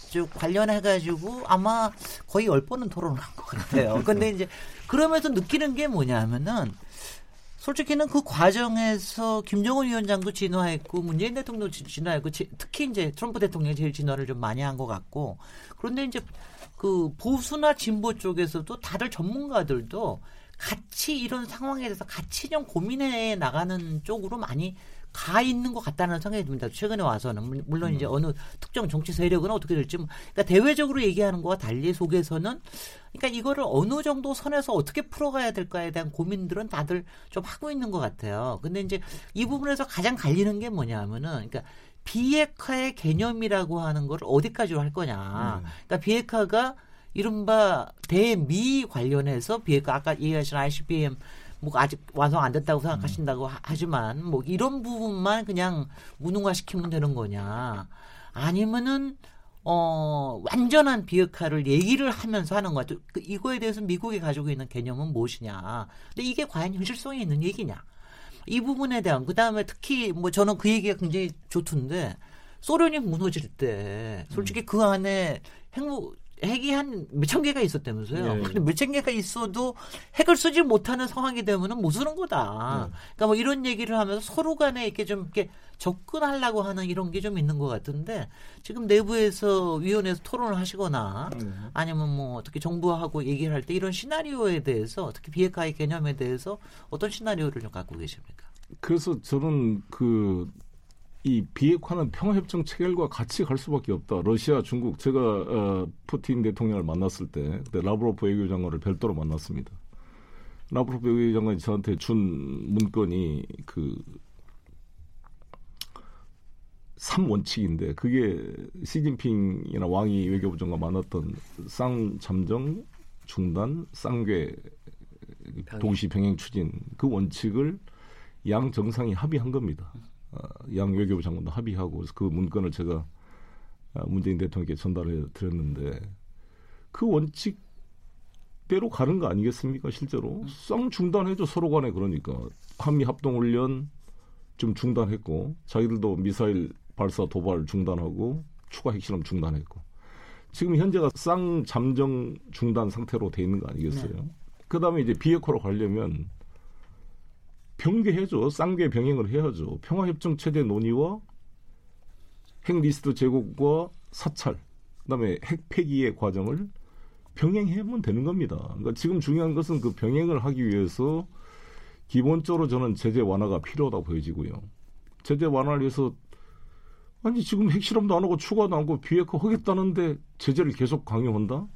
쭉 관련해가지고 아마 거의 열 번은 토론을 한 것 같아요. 근데 이제 그러면서 느끼는 게 뭐냐면은 솔직히는 그 과정에서 김정은 위원장도 진화했고 문재인 대통령도 진화했고 특히 이제 트럼프 대통령이 제일 진화를 좀 많이 한 것 같고 그런데 이제 그 보수나 진보 쪽에서도 다들 전문가들도 같이 이런 상황에 대해서 같이 좀 고민해 나가는 쪽으로 많이 가 있는 것 같다는 생각이 듭니다. 최근에 와서는 물론 이제 음. 어느 특정 정치 세력은 어떻게 될지 그러니까 대외적으로 얘기하는 것과 달리 속에서는 그러니까 이거를 어느 정도 선에서 어떻게 풀어가야 될까에 대한 고민들은 다들 좀 하고 있는 것 같아요. 근데 이제 이 부분에서 가장 갈리는 게 뭐냐면은 그러니까 비핵화의 개념이라고 하는 걸 어디까지로 할 거냐. 음. 그러니까 비핵화가 이른바 대미 관련해서 비핵화 아까 얘기하신 ICBM 뭐 아직 완성 안 됐다고 생각하신다고 음. 하지만 뭐 이런 부분만 그냥 무능화 시키면 되는 거냐 아니면은 어 완전한 비핵화를 얘기를 하면서 하는 거죠. 그 이거에 대해서 미국이 가지고 있는 개념은 무엇이냐. 근데 이게 과연 현실성이 있는 얘기냐. 이 부분에 대한 그 다음에 특히 뭐 저는 그 얘기가 굉장히 좋던데 소련이 무너질 때 솔직히 음. 그 안에 핵무 핵이 한 몇천 개가 있었다면서요. 네. 근데 몇천 개가 있어도 핵을 쓰지 못하는 상황이 되면은 못 쓰는 거다. 네. 그러니까 뭐 이런 얘기를 하면서 서로 간에 이렇게 좀 이렇게 접근하려고 하는 이런 게 좀 있는 것 같은데 지금 내부에서 위원회에서 토론을 하시거나 네. 아니면 뭐 어떻게 정부하고 얘기를 할 때 이런 시나리오에 대해서 특히 비핵화의 개념에 대해서 어떤 시나리오를 좀 갖고 계십니까? 그래서 저는 그 이 비핵화는 평화협정 체결과 같이 갈 수밖에 없다. 러시아, 중국 제가 어, 푸틴 대통령을 만났을 때 그때 라브로프 외교장관을 별도로 만났습니다. 라브로프 외교장관이 저한테 준 문건이 그 3원칙인데 그게 시진핑이나 왕이 외교부 장관 만났던 쌍잠정 중단 쌍괴 동시 병행 추진 그 원칙을 양 정상이 합의한 겁니다. 어, 양 외교부 장관도 합의하고 그 문건을 제가 어, 문재인 대통령께 전달해 드렸는데 그 원칙대로 가는 거 아니겠습니까 실제로 쌍 중단해줘 서로 간에 그러니까 한미 합동 훈련 좀 중단했고 자기들도 미사일 발사 도발 중단하고 추가 핵실험 중단했고 지금 현재가 쌍 잠정 중단 상태로 돼 있는 거 아니겠어요? 네. 그다음에 이제 비핵화로 가려면 병계해줘 쌍계 병행을 해야죠. 평화협정 체제 논의와 핵 리스트 제국과 사찰, 그다음에 핵 폐기의 과정을 병행하면 되는 겁니다. 그러니까 지금 중요한 것은 그 병행을 하기 위해서 기본적으로 저는 제재 완화가 필요하다고 보여지고요. 제재 완화를 위해서 아니 지금 핵실험도 안 하고 추가도 안 하고 비핵화 하겠다는데 제재를 계속 강요한다?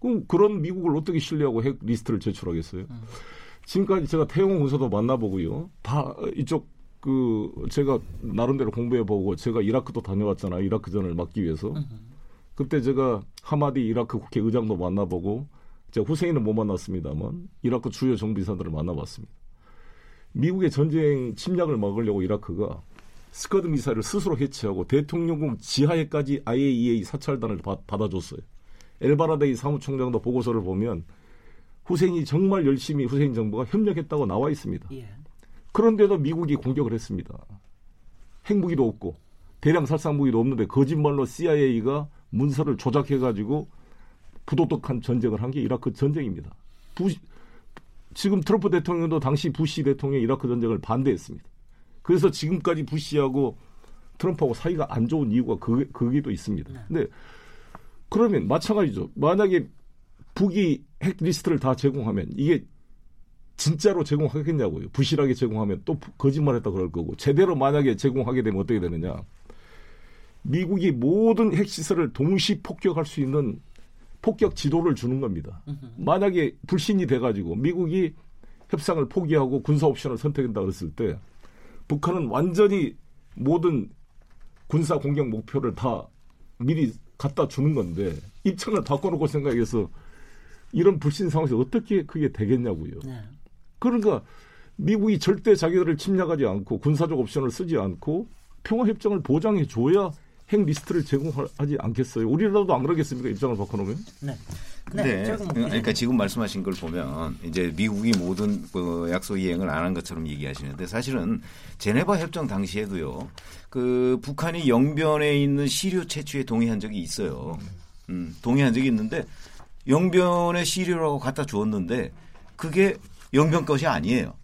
그럼 그런 미국을 어떻게 신뢰하고 핵 리스트를 제출하겠어요? 음. 지금까지 제가 태용 군사도 만나보고요. 다 이쪽 그 제가 나름대로 공부해보고 제가 이라크도 다녀왔잖아요. 이라크전을 막기 위해서. 음. 그때 제가 하마디 이라크 국회의장도 만나보고 제가 후세인은 못 만났습니다만 이라크 주요 정비사들을 만나봤습니다. 미국의 전쟁 침략을 막으려고 이라크가 스커드 미사일을 스스로 해체하고 대통령궁 지하에까지 IAEA 사찰단을 받, 받아줬어요. 엘바라데이 사무총장도 보고서를 보면 후세인이 정말 열심히 후세인 정부가 협력했다고 나와 있습니다. 예. 그런데도 미국이 공격을 했습니다. 핵무기도 없고 대량 살상 무기도 없는데 거짓말로 CIA가 문서를 조작해 가지고 부도덕한 전쟁을 한 게 이라크 전쟁입니다. 부시, 지금 트럼프 대통령도 당시 부시 대통령 이라크 전쟁을 반대했습니다. 그래서 지금까지 부시하고 트럼프하고 사이가 안 좋은 이유가 그, 그게 또 있습니다. 네. 근데 그러면 마찬가지죠. 만약에 북이 핵 리스트를 다 제공하면 이게 진짜로 제공하겠냐고요. 부실하게 제공하면 또 거짓말했다 그럴 거고 제대로 만약에 제공하게 되면 어떻게 되느냐. 미국이 모든 핵시설을 동시 폭격할 수 있는 폭격 지도를 주는 겁니다. 만약에 불신이 돼가지고 미국이 협상을 포기하고 군사 옵션을 선택한다 그랬을 때 북한은 완전히 모든 군사 공격 목표를 다 미리 갖다 주는 건데 입장을 바꿔놓고 생각해서 이런 불신 상황에서 어떻게 그게 되겠냐고요. 네. 그러니까 미국이 절대 자기들을 침략하지 않고 군사적 옵션을 쓰지 않고 평화 협정을 보장해 줘야 핵 리스트를 제공하지 않겠어요? 우리라도 안 그러겠습니까? 입장을 바꿔놓으면? 네. 네. 네. 그러니까 지금 말씀하신 걸 보면 이제 미국이 모든 그 약속 이행을 안 한 것처럼 얘기하시는데 사실은 제네바 협정 당시에도요. 그 북한이 영변에 있는 시료 채취에 동의한 적이 있어요. 음, 동의한 적이 있는데 영변에 시료라고 갖다 주었는데 그게 영변 것이 아니에요.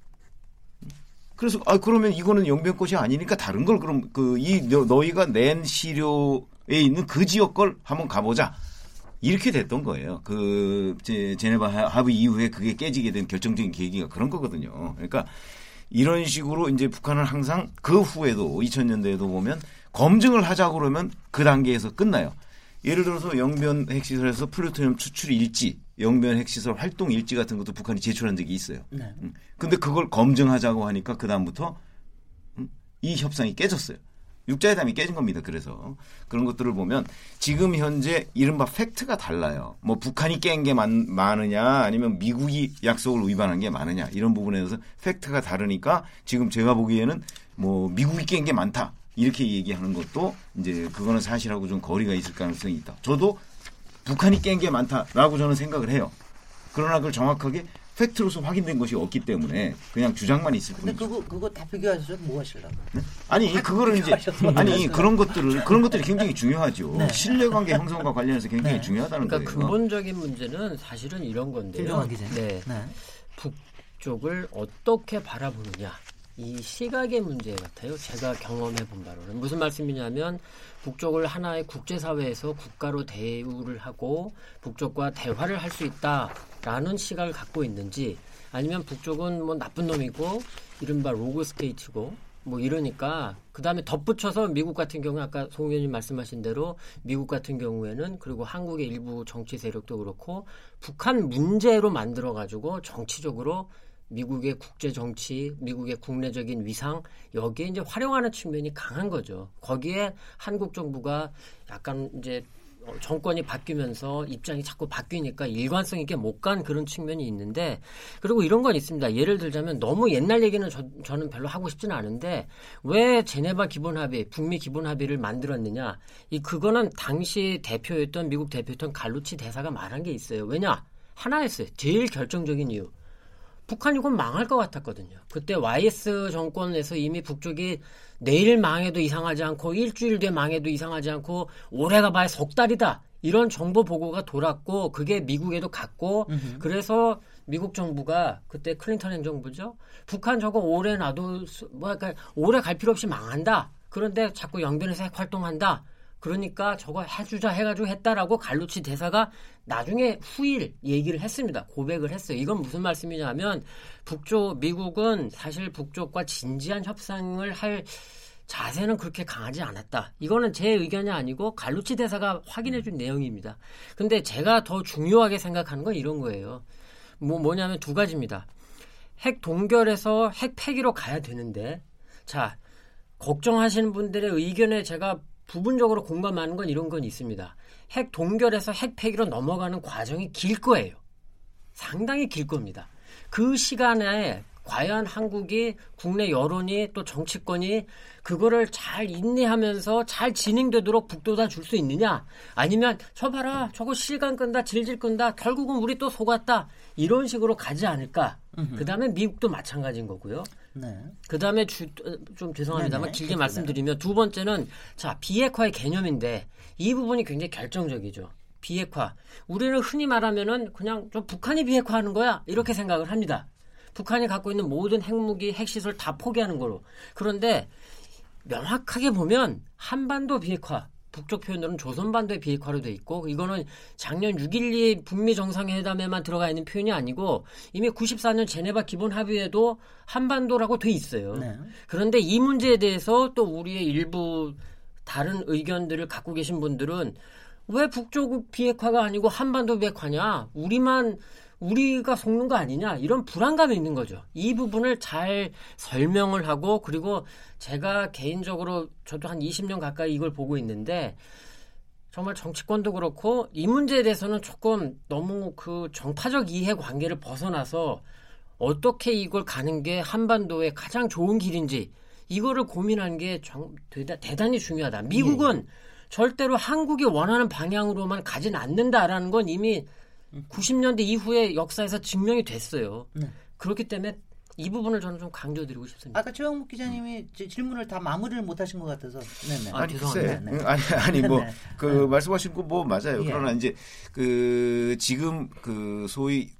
그래서 아 그러면 이거는 영변 것이 아니니까 다른 걸 그럼 그 이 너희가 낸 시료에 있는 그 지역 걸 한번 가보자. 이렇게 됐던 거예요. 그 제네바 합의 이후에 그게 깨지게 된 결정적인 계기가 그런 거거든요. 그러니까 이런 식으로 이제 북한은 항상 그 후에도 2000년대에도 보면 검증을 하자 그러면 그 단계에서 끝나요. 예를 들어서 영변 핵시설에서 플루토늄 추출 일지, 영변 핵시설 활동 일지 같은 것도 북한이 제출한 적이 있어요. 네. 음. 근데 그걸 검증하자고 하니까 그다음부터 음, 이 협상이 깨졌어요. 육자회담이 깨진 겁니다. 그래서 그런 것들을 보면 지금 현재 이른바 팩트가 달라요. 뭐 북한이 깬 게 많으냐 아니면 미국이 약속을 위반한 게 많으냐 이런 부분에 대해서 팩트가 다르니까 지금 제가 보기에는 뭐 미국이 깬 게 많다 이렇게 얘기하는 것도 이제 그거는 사실하고 좀 거리가 있을 가능성이 있다. 저도 북한이 깬 게 많다라고 저는 생각을 해요. 그러나 그걸 정확하게 팩트로서 확인된 것이 없기 때문에 그냥 주장만 있을 뿐이죠. 근데 그거 그거 다 비교하셔서 뭐 하시려고? 네? 아니 그거를 이제 아니 그런 것들을 그런 것들이 굉장히 중요하죠. 네. 신뢰관계 형성과 관련해서 굉장히 네. 중요하다는 그러니까 거예요. 근본적인 문제는 사실은 이런 건데요. 네. 네. 북쪽을 어떻게 바라보느냐. 이 시각의 문제 같아요. 제가 경험해 본 바로는 무슨 말씀이냐면 북쪽을 하나의 국제사회에서 국가로 대우를 하고 북쪽과 대화를 할 수 있다라는 시각을 갖고 있는지 아니면 북쪽은 뭐 나쁜 놈이고 이른바 로그 스테이트고 뭐 이러니까 그 다음에 덧붙여서 미국 같은 경우 아까 송 의원님 말씀하신 대로 미국 같은 경우에는 그리고 한국의 일부 정치 세력도 그렇고 북한 문제로 만들어 가지고 정치적으로 미국의 국제 정치, 미국의 국내적인 위상 여기에 이제 활용하는 측면이 강한 거죠. 거기에 한국 정부가 약간 이제 정권이 바뀌면서 입장이 자꾸 바뀌니까 일관성 있게 못 간 그런 측면이 있는데 그리고 이런 건 있습니다. 예를 들자면 너무 옛날 얘기는 저, 는 별로 하고 싶지는 않은데 왜 제네바 기본 합의, 북미 기본 합의를 만들었느냐? 이 그거는 당시 대표였던 미국 대표였던 갈루치 대사가 말한 게 있어요. 왜냐? 하나였어요. 제일 결정적인 이유. 북한이 곧 망할 것 같았거든요. 그때 YS 정권에서 이미 북쪽이 내일 망해도 이상하지 않고 일주일 뒤에 망해도 이상하지 않고 올해가 봐야 석 달이다. 이런 정보 보고가 돌았고 그게 미국에도 갔고 으흠. 그래서 미국 정부가 그때 클린턴 행정부죠. 북한 저거 오래 놔도 뭐 그러니까 오래 갈 필요 없이 망한다. 그런데 자꾸 영변에서 핵 활동한다. 그러니까 저거 해주자 해가지고 했다라고 갈루치 대사가 나중에 후일 얘기를 했습니다. 고백을 했어요. 이건 무슨 말씀이냐면 북쪽 미국은 사실 북쪽과 진지한 협상을 할 자세는 그렇게 강하지 않았다. 이거는 제 의견이 아니고 갈루치 대사가 확인해 준 내용입니다. 근데 제가 더 중요하게 생각하는 건 이런 거예요. 뭐 뭐냐면 두 가지입니다. 핵 동결에서 핵 폐기로 가야 되는데 자, 걱정하시는 분들의 의견에 제가 부분적으로 공감하는 건 이런 건 있습니다. 핵 동결에서 핵 폐기로 넘어가는 과정이 길 거예요. 상당히 길 겁니다. 그 시간에 과연 한국이 국내 여론이 또 정치권이 그거를 잘 인내하면서 잘 진행되도록 북돋아 줄 수 있느냐 아니면 저 봐라 저거 실감 끈다 질질 끈다 결국은 우리 또 속았다 이런 식으로 가지 않을까 그 다음에 미국도 마찬가지인 거고요 네. 그 다음에 좀 죄송합니다만 네네. 길게 말씀드리면 두 번째는 자 비핵화의 개념인데 이 부분이 굉장히 결정적이죠 비핵화 우리는 흔히 말하면은 그냥 좀 북한이 비핵화하는 거야 이렇게 생각을 합니다 북한이 갖고 있는 모든 핵무기, 핵시설 다 포기하는 거로. 그런데 명확하게 보면 한반도 비핵화, 북쪽 표현으로는 조선반도의 비핵화로 돼 있고 이거는 작년 6.12 북미 정상회담에만 들어가 있는 표현이 아니고 이미 94년 제네바 기본 합의에도 한반도라고 돼 있어요. 네. 그런데 이 문제에 대해서 또 우리의 일부 다른 의견들을 갖고 계신 분들은 왜 북쪽 비핵화가 아니고 한반도 비핵화냐? 우리만 우리가 속는 거 아니냐 이런 불안감이 있는 거죠. 이 부분을 잘 설명을 하고 그리고 제가 개인적으로 저도 한 20년 가까이 이걸 보고 있는데 정말 정치권도 그렇고 이 문제에 대해서는 조금 너무 그 정파적 이해 관계를 벗어나서 어떻게 이걸 가는 게 한반도의 가장 좋은 길인지 이거를 고민하는 게 정, 대단히 중요하다. 미국은 예. 절대로 한국이 원하는 방향으로만 가진 않는다라는 건 이미 90년대 이후의 역사에서 증명이 됐어요. 네. 그렇기 때문에 이 부분을 저는 좀 강조드리고 싶습니다. 아까 최영묵 기자님이 음. 질문을 다 마무리를 못하신 것 같아서. 네네. 아, 죄송합니다. 네, 네. 아니 아니 뭐그 네. 말씀하신 거 뭐 맞아요. 예. 그러나 이제 그 지금 그 소위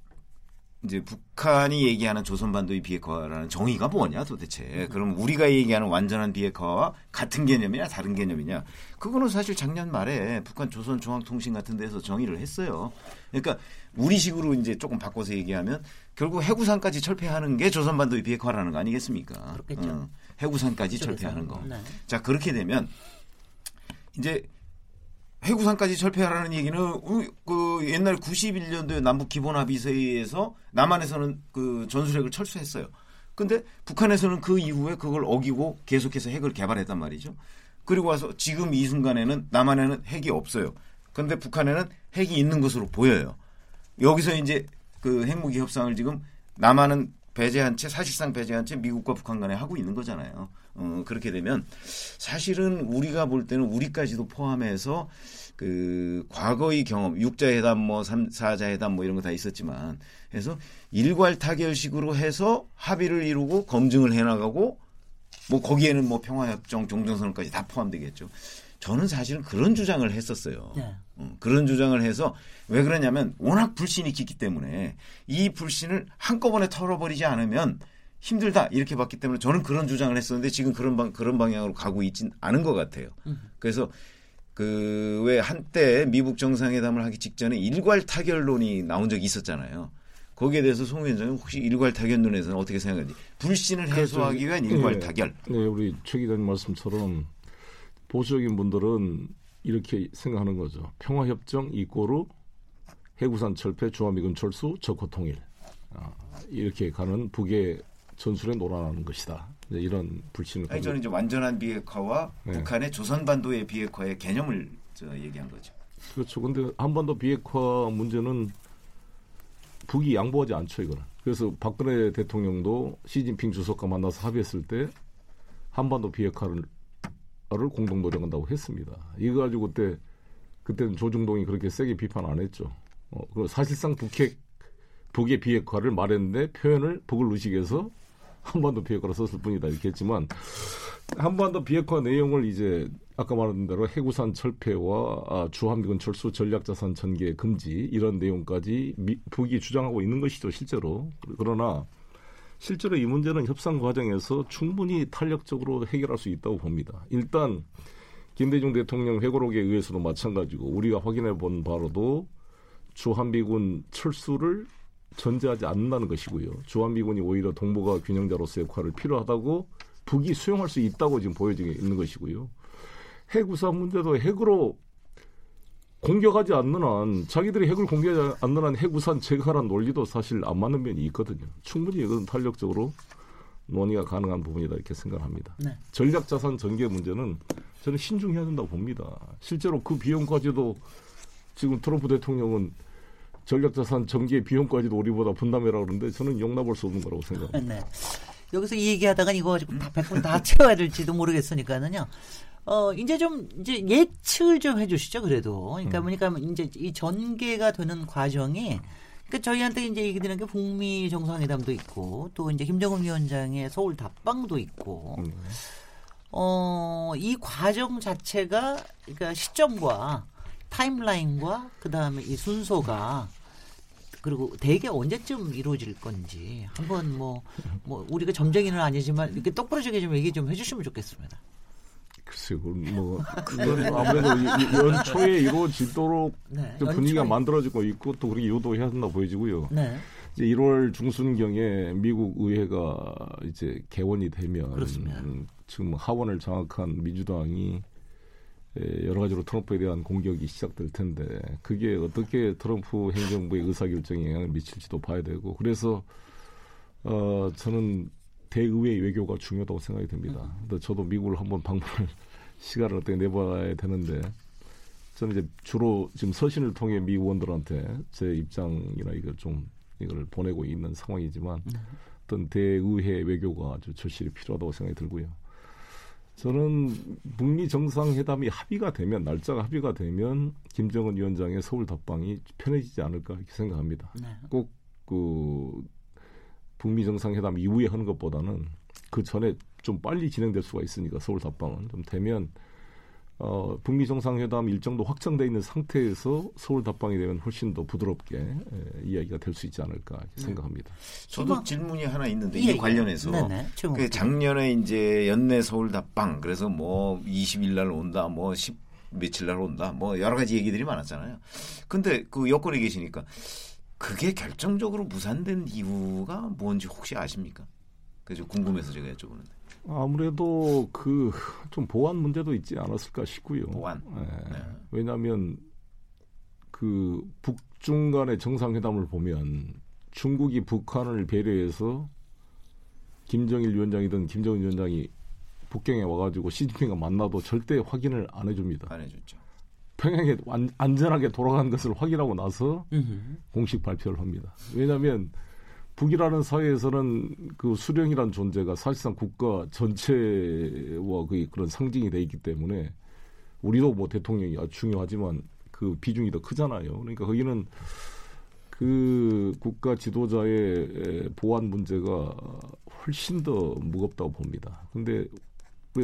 이제 북한이 얘기하는 조선반도의 비핵화라는 정의가 뭐냐 도대체. 그럼 우리가 얘기하는 완전한 비핵화와 같은 개념이냐 다른 개념이냐. 그거는 사실 작년 말에 북한 조선 중앙통신 같은 데서 정의를 했어요. 그러니까 우리식으로 이제 조금 바꿔서 얘기하면 결국 해구산까지 철폐하는 게 조선반도의 비핵화라는 거 아니겠습니까? 그렇겠죠. 어, 해구산까지 철폐하는 거. 네. 자 그렇게 되면 이제 해구산까지 철폐하라는 얘기는 그 옛날 91년도에 남북 기본합의서에서 남한에서는 그 전술핵을 철수했어요. 근데 북한에서는 그 이후에 그걸 어기고 계속해서 핵을 개발했단 말이죠. 그리고 와서 지금 이 순간에는 남한에는 핵이 없어요. 그런데 북한에는 핵이 있는 것으로 보여요. 여기서 이제 그 핵무기 협상을 지금 남한은 배제한 채 사실상 배제한 채 미국과 북한 간에 하고 있는 거잖아요. 어, 그렇게 되면 사실은 우리가 볼 때는 우리까지도 포함해서 그 과거의 경험, 육자회담 뭐 삼사자회담 뭐 이런 거 다 있었지만 해서 일괄 타결식으로 해서 합의를 이루고 검증을 해 나가고 뭐 거기에는 뭐 평화협정 종전선언까지 다 포함되겠죠. 저는 사실은 그런 주장을 했었어요. 네. 어, 그런 주장을 해서 왜 그러냐면 워낙 불신이 깊기 때문에 이 불신을 한꺼번에 털어버리지 않으면 힘들다 이렇게 봤기 때문에 저는 그런 주장을 했었는데 지금 그런 방 그런 방향으로 가고 있진 않은 것 같아요. 음. 그래서 그 왜 한때 미국 정상회담을 하기 직전에 일괄 타결론이 나온 적이 있었잖아요. 거기에 대해서 송 위원장은 혹시 일괄 타결론에서는 어떻게 생각하는지 불신을 해소하기 위한 일괄 네, 타결. 네, 우리 최 기자님 말씀처럼 보수적인 분들은 이렇게 생각하는 거죠. 평화협정 이꼬르 해구산 철폐 주한미군 철수 적호 통일 아, 이렇게 가는 북의 전술에 놀아나는 것이다. 이런 불신을. 아니 저는 이제 완전한 비핵화와 네. 북한의 조선반도의 비핵화의 개념을 저 얘기한 거죠. 그렇죠. 근데 한반도 비핵화 문제는 북이 양보하지 않죠 이거는. 그래서 박근혜 대통령도 시진핑 주석과 만나서 합의했을 때 한반도 비핵화를 공동 노력한다고 했습니다. 이거 가지고 그때 그때는 조중동이 그렇게 세게 비판 안 했죠. 어, 사실상 북핵 북의 비핵화를 말했는데 표현을 북을 의식해서 한반도 비핵화를 썼을 뿐이다 이렇게 했지만 한반도 비핵화 내용을 이제 아까 말한 대로 해구산 철폐와 아, 주한미군 철수 전략자산 전개 금지 이런 내용까지 미, 북이 주장하고 있는 것이죠 실제로 그러나 실제로 이 문제는 협상 과정에서 충분히 탄력적으로 해결할 수 있다고 봅니다. 일단 김대중 대통령 회고록에 의해서도 마찬가지고 우리가 확인해 본 바로도 주한미군 철수를 전제하지 않는다는 것이고요. 주한미군이 오히려 동북아 균형자로서의 역할을 필요하다고 북이 수용할 수 있다고 지금 보여지고 있는 것이고요. 핵우산 문제도 핵으로 공격하지 않는 한 자기들이 핵을 공격하지 않는 한 핵우산 제거하라는 논리도 사실 안 맞는 면이 있거든요. 충분히 이건 탄력적으로 논의가 가능한 부분이다 이렇게 생각합니다. 네. 전략 자산 전개 문제는 저는 신중해야 된다고 봅니다. 실제로 그 비용까지도 지금 트럼프 대통령은 전략 자산 전개 비용까지도 우리보다 분담해라 그러는데 저는 용납할 수 없는 거라고 생각합니다. 네. 여기서 이 얘기하다가 이거 가지고 다 100분 다 채워야 될지도 모르겠으니까는요. 어, 이제 좀, 이제 예측을 좀 해주시죠, 그래도. 그러니까, 음. 그러니까 이제 이 전개가 되는 과정이, 그러니까 저희한테 이제 얘기 드리는 게 북미 정상회담도 있고, 또 이제 김정은 위원장의 서울 답방도 있고, 음. 어, 이 과정 자체가, 그러니까 시점과 타임라인과 그 다음에 이 순서가 그리고 대개 언제쯤 이루어질 건지 한번 뭐뭐 뭐 우리가 점쟁이는 아니지만 이렇게 똑부러지게 좀 얘기 좀 해주시면 좋겠습니다. 글쎄요, 뭐 그건 아무래도 연초에 이루어지도록 네, 분위기가 만들어지고 있고 또 그렇게 유도해야 한다 보여지고요. 네. 이제 1월 중순경에 미국 의회가 이제 개원이 되면 그렇습니다. 음, 지금 하원을 장악한 민주당이 여러 가지로 트럼프에 대한 공격이 시작될 텐데 그게 어떻게 트럼프 행정부의 의사결정에 영향을 미칠지도 봐야 되고 그래서 어 저는 대의회 외교가 중요하다고 생각이 됩니다. 음. 저도 미국을 한번 방문할 시간을 어떻게 내봐야 되는데 저는 이제 주로 지금 서신을 통해 미 의원들한테 제 입장이나 이걸 좀 이걸 보내고 있는 상황이지만 네. 어떤 대의회 외교가 아주 절실히 필요하다고 생각이 들고요. 저는 북미 정상회담이 합의가 되면 날짜가 합의가 되면 김정은 위원장의 서울 답방이 편해지지 않을까 이렇게 생각합니다. 네. 꼭그 북미 정상회담 이후에 하는 것보다는 그 전에 좀 빨리 진행될 수가 있으니까 서울 답방은 좀 되면 어, 북미 정상회담 일정도 확정돼 있는 상태에서 서울 답방이 되면 훨씬 더 부드럽게 에, 이야기가 될 수 있지 않을까 네. 생각합니다. 저도 질문이 하나 있는데 이 예, 예. 관련해서 그 작년에 이제 연내 서울 답방 그래서 뭐 20일 날 온다 뭐10 며칠 날 온다 뭐 여러 가지 얘기들이 많았잖아요. 근데 그 여권에 계시니까 그게 결정적으로 무산된 이유가 뭔지 혹시 아십니까? 그래서 궁금해서 제가 여쭤보는데. 아무래도 그 좀 보안 문제도 있지 않았을까 싶고요. 보안. 네. 네. 왜냐하면 그 북중 간의 정상회담을 보면 중국이 북한을 배려해서 김정일 위원장이든 김정은 위원장이 북경에 와가지고 시진핑과 만나도 절대 확인을 안 해줍니다. 안 해줬죠. 평양에 완, 안전하게 돌아간 것을 확인하고 나서 으흠. 공식 발표를 합니다. 왜냐하면 북이라는 사회에서는 그 수령이라는 존재가 사실상 국가 전체와 그 그런 상징이 돼 있기 때문에 우리도 뭐 대통령이 아주 중요하지만 그 비중이 더 크잖아요. 그러니까 거기는 그 국가 지도자의 보안 문제가 훨씬 더 무겁다고 봅니다. 근데 그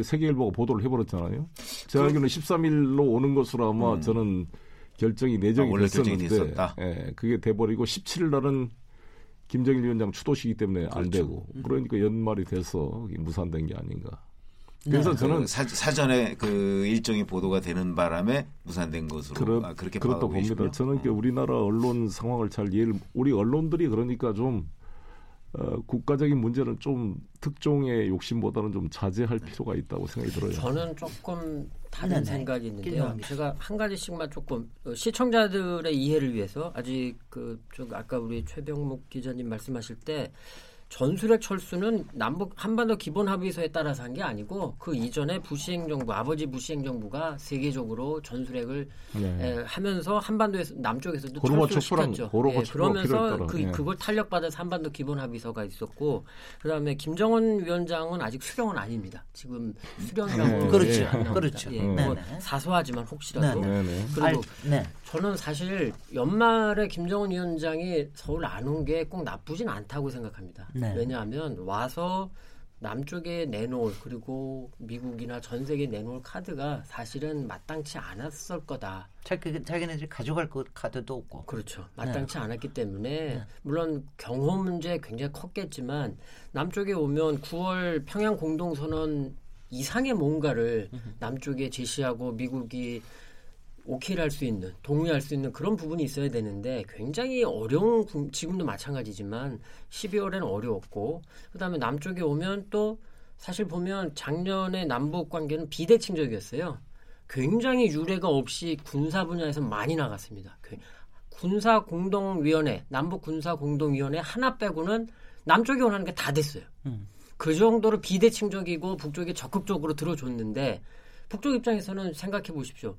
세계일보가 보도를 해버렸잖아요. 제가 그, 알기로는 13일로 오는 것으로 아마 음. 저는 결정이 내정이 아, 됐었는데, 예, 그게 돼버리고 17일 날은 김정일 위원장 추도시기 때문에 그렇죠. 안 되고 음. 그러니까 연말이 돼서 무산된 게 아닌가. 그래서 네. 저는 그 사, 사전에 그 일정이 보도가 되는 바람에 무산된 것으로 그렇, 아, 그렇게 그렇다 봅니다. 저는 그 우리나라 언론 상황을 잘 이해를 우리 언론들이 그러니까 좀 어, 국가적인 문제는 좀 특종의 욕심보다는 좀 자제할 필요가 있다고 생각이 들어요. 저는 조금 다른 네네. 생각이 있는데요. 제가 한 가지씩만 조금 어, 시청자들의 이해를 위해서 아직 그 좀 아까 우리 최병목 기자님 말씀하실 때 전술핵 철수는 남북 한반도 기본 합의서에 따라서 한 게 아니고 그 이전에 부시 행정부 아버지 부시 행정부가 세계적으로 전술핵을 네. 에, 하면서 한반도에서 남쪽에서도 철수시켰죠. 예, 그러면서 그 네. 그걸 탄력받아서 한반도 기본 합의서가 있었고 그다음에 김정은 위원장은 아직 수령은 아닙니다. 지금 수령이라고 네. 그렇죠. 그렇죠. 예, 뭐 사소하지만 혹시라도 그리고 알, 저는 사실 연말에 김정은 위원장이 서울 안 온 게 꼭 나쁘진 않다고 생각합니다. 네. 네. 왜냐하면 와서 남쪽에 내놓을 그리고 미국이나 전 세계에 내놓을 카드가 사실은 마땅치 않았을 거다. 자기, 자기네들이 가져갈 것 카드도 없고. 그렇죠. 마땅치 네. 않았기 때문에 네. 물론 경호 문제 굉장히 컸겠지만 남쪽에 오면 9월 평양 공동선언 이상의 뭔가를 남쪽에 제시하고 미국이 오케이를 할 수 있는 동의할 수 있는 그런 부분이 있어야 되는데 굉장히 어려운 지금도 마찬가지지만 12월에는 어려웠고 그다음에 남쪽에 오면 또 사실 보면 작년에 남북 관계는 비대칭적이었어요. 굉장히 유례가 없이 군사 분야에서 많이 나갔습니다. 그 군사 공동위원회 남북 군사 공동위원회 하나 빼고는 남쪽이 원하는 게 다 됐어요. 음. 그 정도로 비대칭적이고 북쪽이 적극적으로 들어줬는데 북쪽 입장에서는 생각해 보십시오.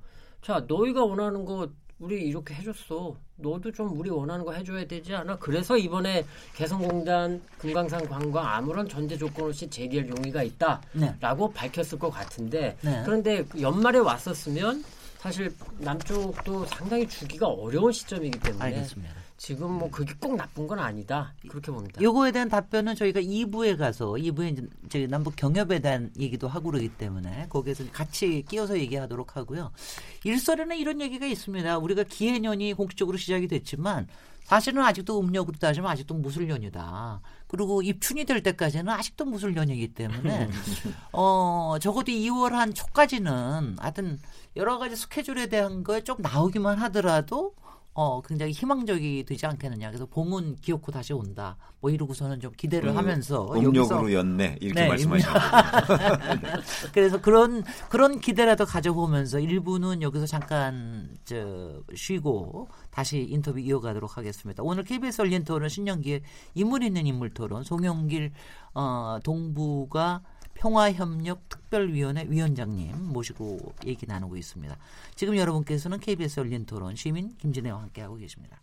자, 너희가 원하는 거 우리 이렇게 해줬어. 너도 좀 우리 원하는 거 해줘야 되지 않아? 그래서 이번에 개성공단 금강산 관광 아무런 전제 조건 없이 재개할 용의가 있다라고 네. 밝혔을 것 같은데 네. 그런데 연말에 왔었으면 사실 남쪽도 상당히 주기가 어려운 시점이기 때문에 알겠습니다. 지금 뭐 그게 꼭 나쁜 건 아니다 그렇게 봅니다. 요거에 대한 답변은 저희가 2부에 가서 2부에 이제 저희 남북 경협에 대한 얘기도 하고 그러기 때문에 거기에서 같이 끼어서 얘기하도록 하고요. 일설에는 이런 얘기가 있습니다. 우리가 기해년이 공식적으로 시작이 됐지만 사실은 아직도 음력으로 따지면 아직도 무술년이다. 그리고 입춘이 될 때까지는 아직도 무술년이기 때문에 어 적어도 2월 한 초까지는 하여튼 여러 가지 스케줄에 대한 거에 좀 나오기만 하더라도 어, 굉장히 희망적이 되지 않겠느냐. 그래서 봄은 기어코 다시 온다. 뭐 이러고서는 좀 기대를 음, 하면서 음력으로 연내 이렇게 네, 말씀하시는 그래서 그런 그런 기대라도 가져보면서 일부는 여기서 잠깐 저 쉬고 다시 인터뷰 이어가도록 하겠습니다. 오늘 KBS 열린 토론 신년기에 인물 있는 인물 토론 송영길 어, 동부가 평화협력 특별위원회 위원장님 모시고 얘기 나누고 있습니다. 지금 여러분께서는 KBS 열린 토론 시민 김진애와 함께하고 계십니다.